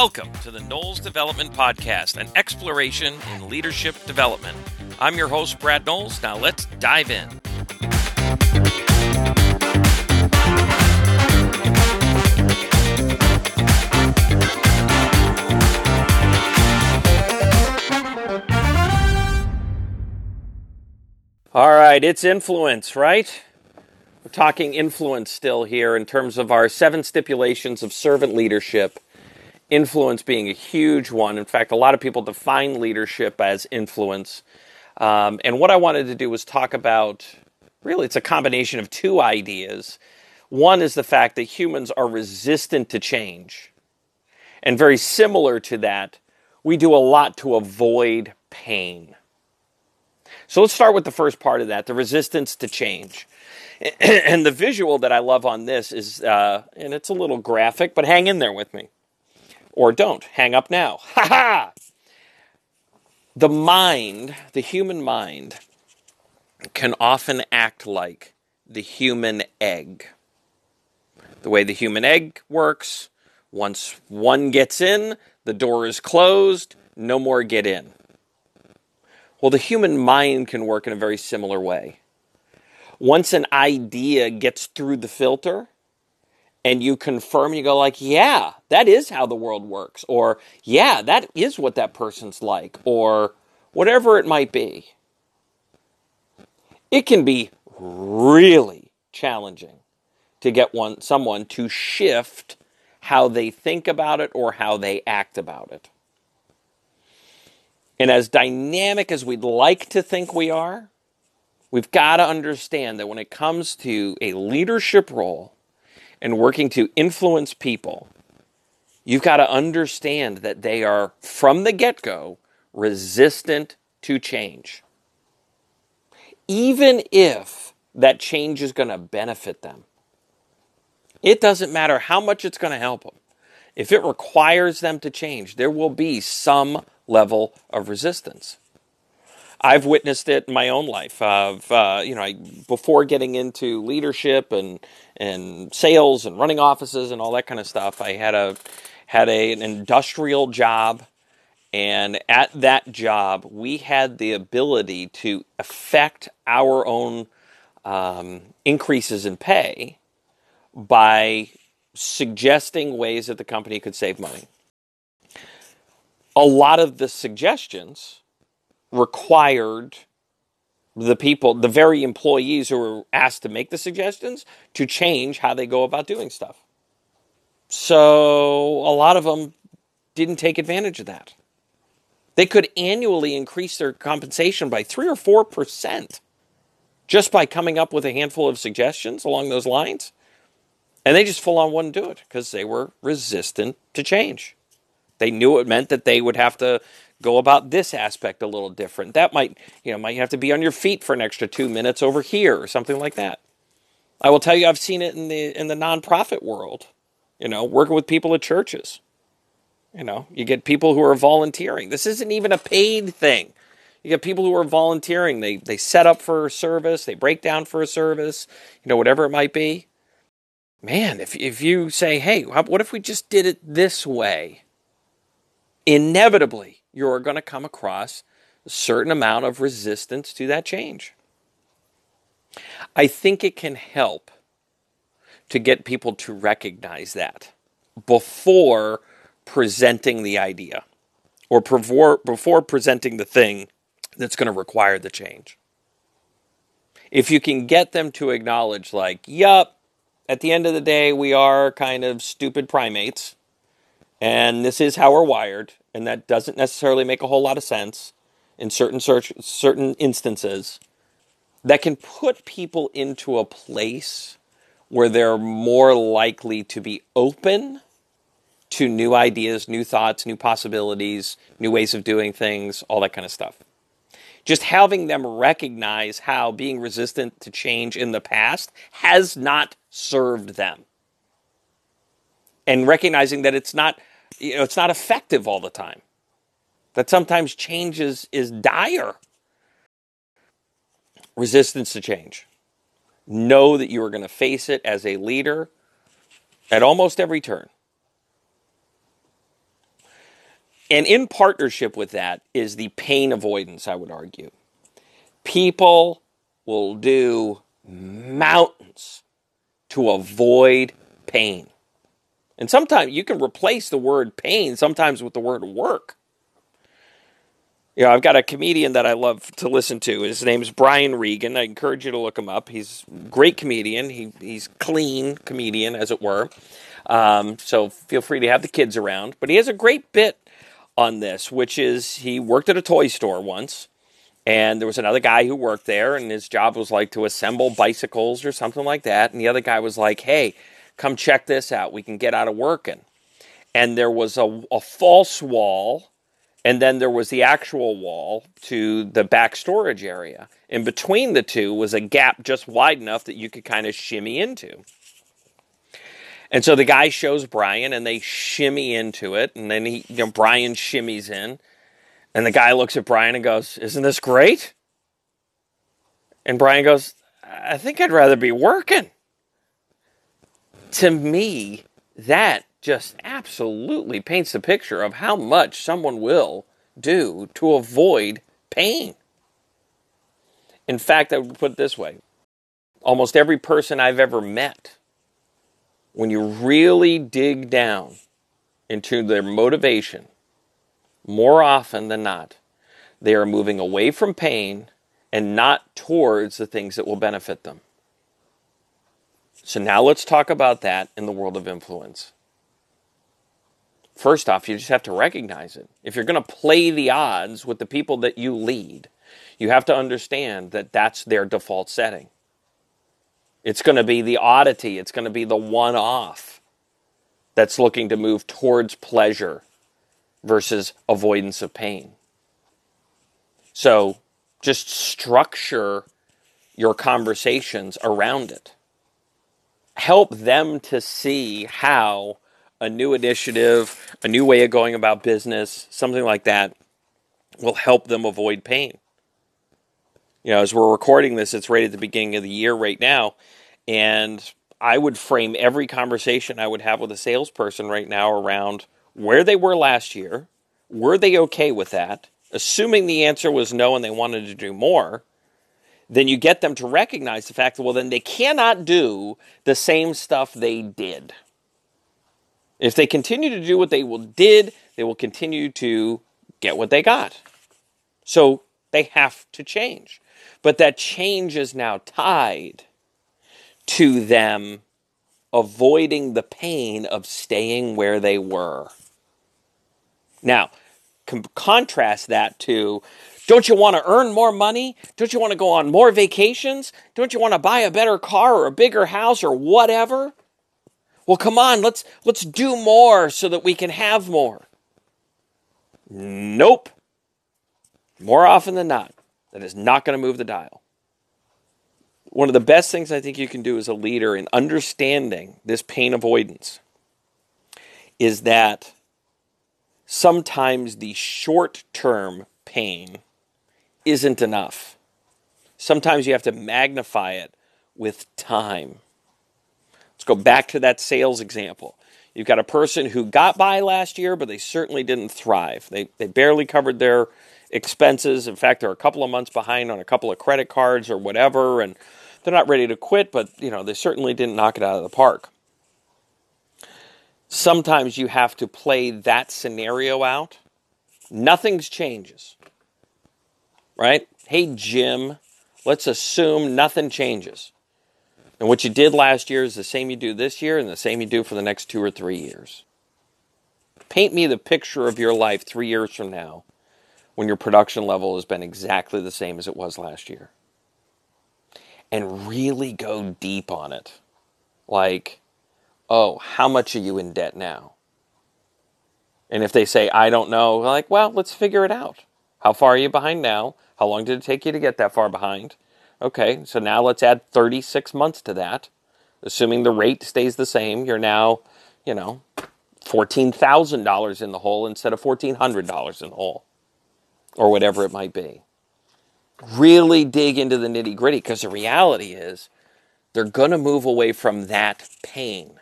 Welcome to the Knowles Development Podcast, an exploration in leadership development. I'm your host, Brad Knowles. Now let's dive in. All right, it's influence, right? We're talking influence still here in terms of our seven stipulations of servant leadership. Influence being a huge one. In fact, a lot of people define leadership as influence. Um, and what I wanted to do was talk about really, it's a combination of two ideas. One is the fact that humans are resistant to change. And very similar to that, we do a lot to avoid pain. So let's start with the first part of that the resistance to change. and the visual that I love on this is, uh, and it's a little graphic, but hang in there with me. Or don't. Hang up now. Ha ha! The mind, the human mind, can often act like the human egg. The way the human egg works, once one gets in, the door is closed, no more get in. Well, the human mind can work in a very similar way once an idea gets through the filter and you confirm you go like yeah that is how the world works or yeah that is what that person's like or whatever it might be. It can be really challenging to get one someone to shift how they think about it or how they act about it. And as dynamic as we'd like to think we are We've got to understand that when it comes to a leadership role and working to influence people, you've got to understand that they are, from the get go, resistant to change. Even if that change is going to benefit them, it doesn't matter how much it's going to help them. If it requires them to change, there will be some level of resistance. I've witnessed it in my own life. Of uh, you know, I, before getting into leadership and and sales and running offices and all that kind of stuff, I had a had a, an industrial job, and at that job, we had the ability to affect our own um, increases in pay by suggesting ways that the company could save money. A lot of the suggestions required the people, the very employees who were asked to make the suggestions, to change how they go about doing stuff. So a lot of them didn't take advantage of that. They could annually increase their compensation by three or four percent just by coming up with a handful of suggestions along those lines. And they just full on wouldn't do it because they were resistant to change. They knew it meant that they would have to go about this aspect a little different. That might, you know, might have to be on your feet for an extra two minutes over here or something like that. I will tell you, I've seen it in the in the nonprofit world. You know, working with people at churches. You know, you get people who are volunteering. This isn't even a paid thing. You get people who are volunteering. They they set up for a service. They break down for a service. You know, whatever it might be. Man, if if you say, "Hey, what if we just did it this way?" Inevitably, you're going to come across a certain amount of resistance to that change. I think it can help to get people to recognize that before presenting the idea or before, presenting the thing that's going to require the change. If you can get them to acknowledge, like, yup, at the end of the day, we are kind of stupid primates, and this is how we're wired, and that doesn't necessarily make a whole lot of sense in certain search, certain instances that can put people into a place where they're more likely to be open to new ideas, new thoughts, new possibilities, new ways of doing things, all that kind of stuff. Just having them recognize how being resistant to change in the past has not served them. And recognizing that it's not you know, it's not effective all the time. That sometimes change is, is dire. Resistance to change. Know that you are going to face it as a leader at almost every turn. And in partnership with that is the pain avoidance, I would argue. People will do mountains to avoid pain. And sometimes you can replace the word pain sometimes with the word work. You know, I've got a comedian that I love to listen to. His name's Brian Regan. I encourage you to look him up. He's a great comedian. He, he's clean comedian, as it were. Um, so feel free to have the kids around. But he has a great bit on this, which is he worked at a toy store once, and there was another guy who worked there, and his job was like to assemble bicycles or something like that. And the other guy was like, "Hey, come check this out. We can get out of working." And there was a, a false wall, and then there was the actual wall to the back storage area. In between the two was a gap just wide enough that you could kind of shimmy into. And so the guy shows Brian and they shimmy into it. And then he, you know, Brian shimmies in. And the guy looks at Brian and goes, Isn't this great? And Brian goes, I think I'd rather be working. To me, that just absolutely paints the picture of how much someone will do to avoid pain. In fact, I would put it this way almost every person I've ever met when you really dig down into their motivation, more often than not, they are moving away from pain and not towards the things that will benefit them. So now let's talk about that in the world of influence. First off, you just have to recognize it. If you're going to play the odds with the people that you lead, you have to understand that that's their default setting. It's going to be the oddity, it's going to be the one off that's looking to move towards pleasure versus avoidance of pain. So just structure your conversations around it. Help them to see how a new initiative, a new way of going about business, something like that will help them avoid pain you know, as we're recording this, it's right at the beginning of the year right now. And I would frame every conversation I would have with a salesperson right now around where they were last year. Were they okay with that? Assuming the answer was no and they wanted to do more, then you get them to recognize the fact that, well, then they cannot do the same stuff they did. If they continue to do what they did, they will continue to get what they got. So they have to change. But that change is now tied to them avoiding the pain of staying where they were. Now, contrast that to don't you want to earn more money? Don't you want to go on more vacations? Don't you want to buy a better car or a bigger house or whatever? Well, come on, let's let's do more so that we can have more. Nope. More often than not, that is not going to move the dial. One of the best things I think you can do as a leader in understanding this pain avoidance is that sometimes the short term pain isn't enough. Sometimes you have to magnify it with time. Let's go back to that sales example. You've got a person who got by last year, but they certainly didn't thrive. They, they barely covered their expenses. In fact, they're a couple of months behind on a couple of credit cards or whatever, and they're not ready to quit, but you know, they certainly didn't knock it out of the park. Sometimes you have to play that scenario out. Nothing's changes. Right? Hey Jim, let's assume nothing changes. And what you did last year is the same you do this year and the same you do for the next 2 or 3 years. Paint me the picture of your life 3 years from now when your production level has been exactly the same as it was last year. And really go deep on it. Like, oh, how much are you in debt now? And if they say, I don't know, like, well, let's figure it out. How far are you behind now? How long did it take you to get that far behind? Okay, so now let's add 36 months to that. Assuming the rate stays the same, you're now, you know, $14,000 in the hole instead of $1,400 in the hole or whatever it might be. Really dig into the nitty gritty because the reality is they're going to move away from that pain.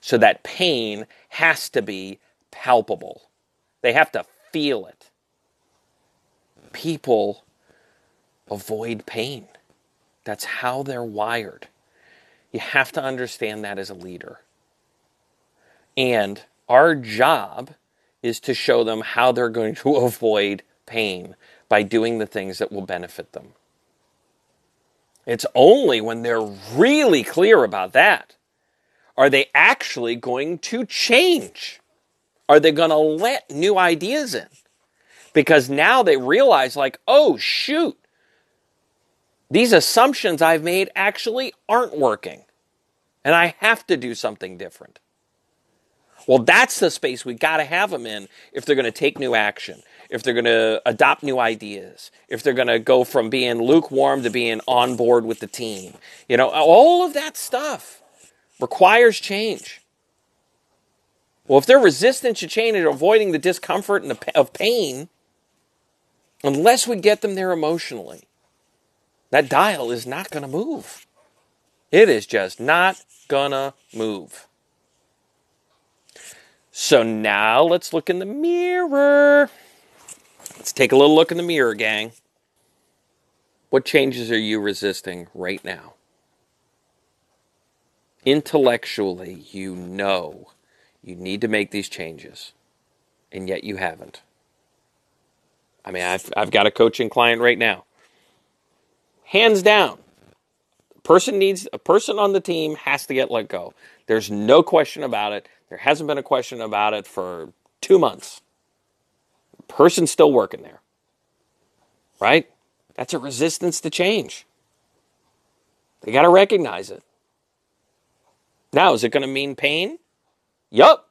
So that pain has to be palpable. They have to feel it. People avoid pain. That's how they're wired. You have to understand that as a leader. And our job is to show them how they're going to avoid pain by doing the things that will benefit them. It's only when they're really clear about that are they actually going to change. Are they going to let new ideas in? Because now they realize, like, oh, shoot, these assumptions I've made actually aren't working. And I have to do something different. Well, that's the space we got to have them in if they're going to take new action, if they're going to adopt new ideas, if they're going to go from being lukewarm to being on board with the team. You know, all of that stuff requires change. Well, if they're resistant to change and avoiding the discomfort and the, of pain, unless we get them there emotionally, that dial is not going to move. It is just not going to move. So now let's look in the mirror. Let's take a little look in the mirror, gang. What changes are you resisting right now? Intellectually, you know you need to make these changes, and yet you haven't. I mean, I've, I've got a coaching client right now. Hands down, person needs a person on the team has to get let go. There's no question about it. There hasn't been a question about it for two months. Person's still working there. Right? That's a resistance to change. They got to recognize it. Now, is it going to mean pain? Yup.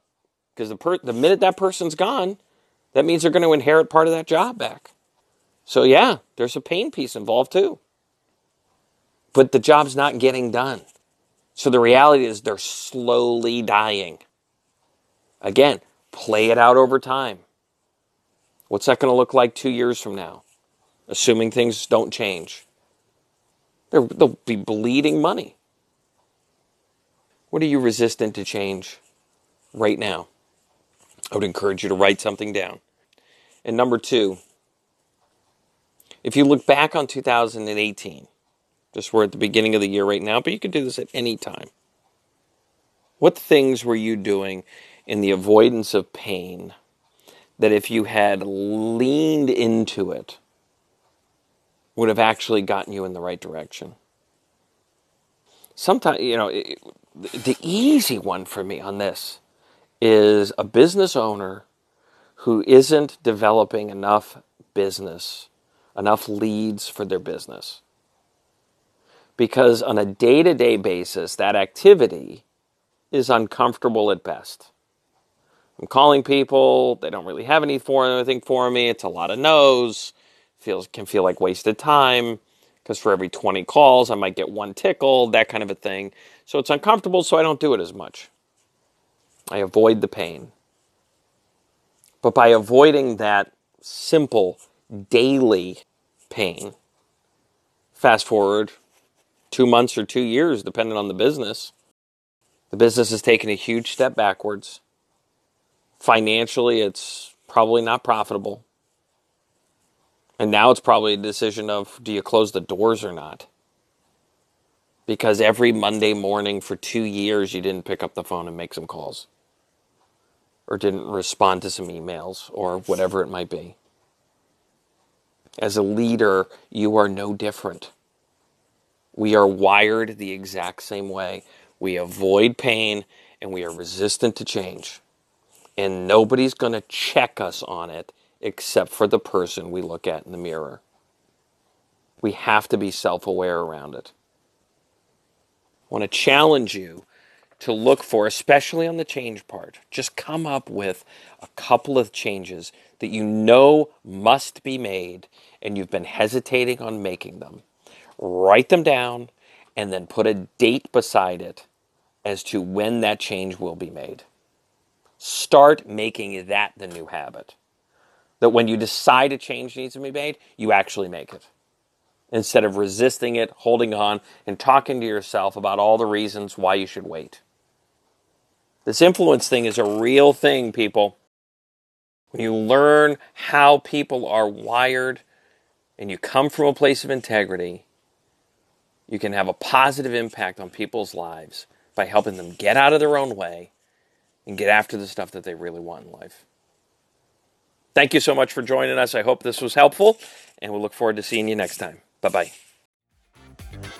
Because the, per- the minute that person's gone, that means they're going to inherit part of that job back. So, yeah, there's a pain piece involved too. But the job's not getting done. So the reality is they're slowly dying. Again, play it out over time. What's that going to look like two years from now? Assuming things don't change. They're, they'll be bleeding money. What are you resistant to change right now? I would encourage you to write something down. And number two, if you look back on 2018, just we're at the beginning of the year right now, but you could do this at any time. What things were you doing in the avoidance of pain that if you had leaned into it would have actually gotten you in the right direction? Sometimes, you know, it, the easy one for me on this is a business owner who isn't developing enough business, enough leads for their business. Because on a day to day basis, that activity is uncomfortable at best. I'm calling people, they don't really have any for anything for me. It's a lot of no's. Feels can feel like wasted time because for every 20 calls, I might get one tickle, that kind of a thing. So it's uncomfortable, so I don't do it as much. I avoid the pain. But by avoiding that simple daily pain, fast forward two months or two years, depending on the business, the business has taken a huge step backwards. Financially, it's probably not profitable. And now it's probably a decision of do you close the doors or not? Because every Monday morning for two years you didn't pick up the phone and make some calls, or didn't respond to some emails, or whatever it might be. As a leader, you are no different. We are wired the exact same way. We avoid pain and we are resistant to change and nobody's going to check us on it except for the person we look at in the mirror. We have to be self aware around it. I want to challenge you to look for, especially on the change part, just come up with a couple of changes that you know must be made and you've been hesitating on making them. Write them down and then put a date beside it as to when that change will be made. Start making that the new habit. That when you decide a change needs to be made, you actually make it. Instead of resisting it, holding on, and talking to yourself about all the reasons why you should wait. This influence thing is a real thing, people. when you learn how people are wired and you come from a place of integrity, you can have a positive impact on people's lives by helping them get out of their own way and get after the stuff that they really want in life. Thank you so much for joining us. I hope this was helpful, and we'll look forward to seeing you next time. Bye bye.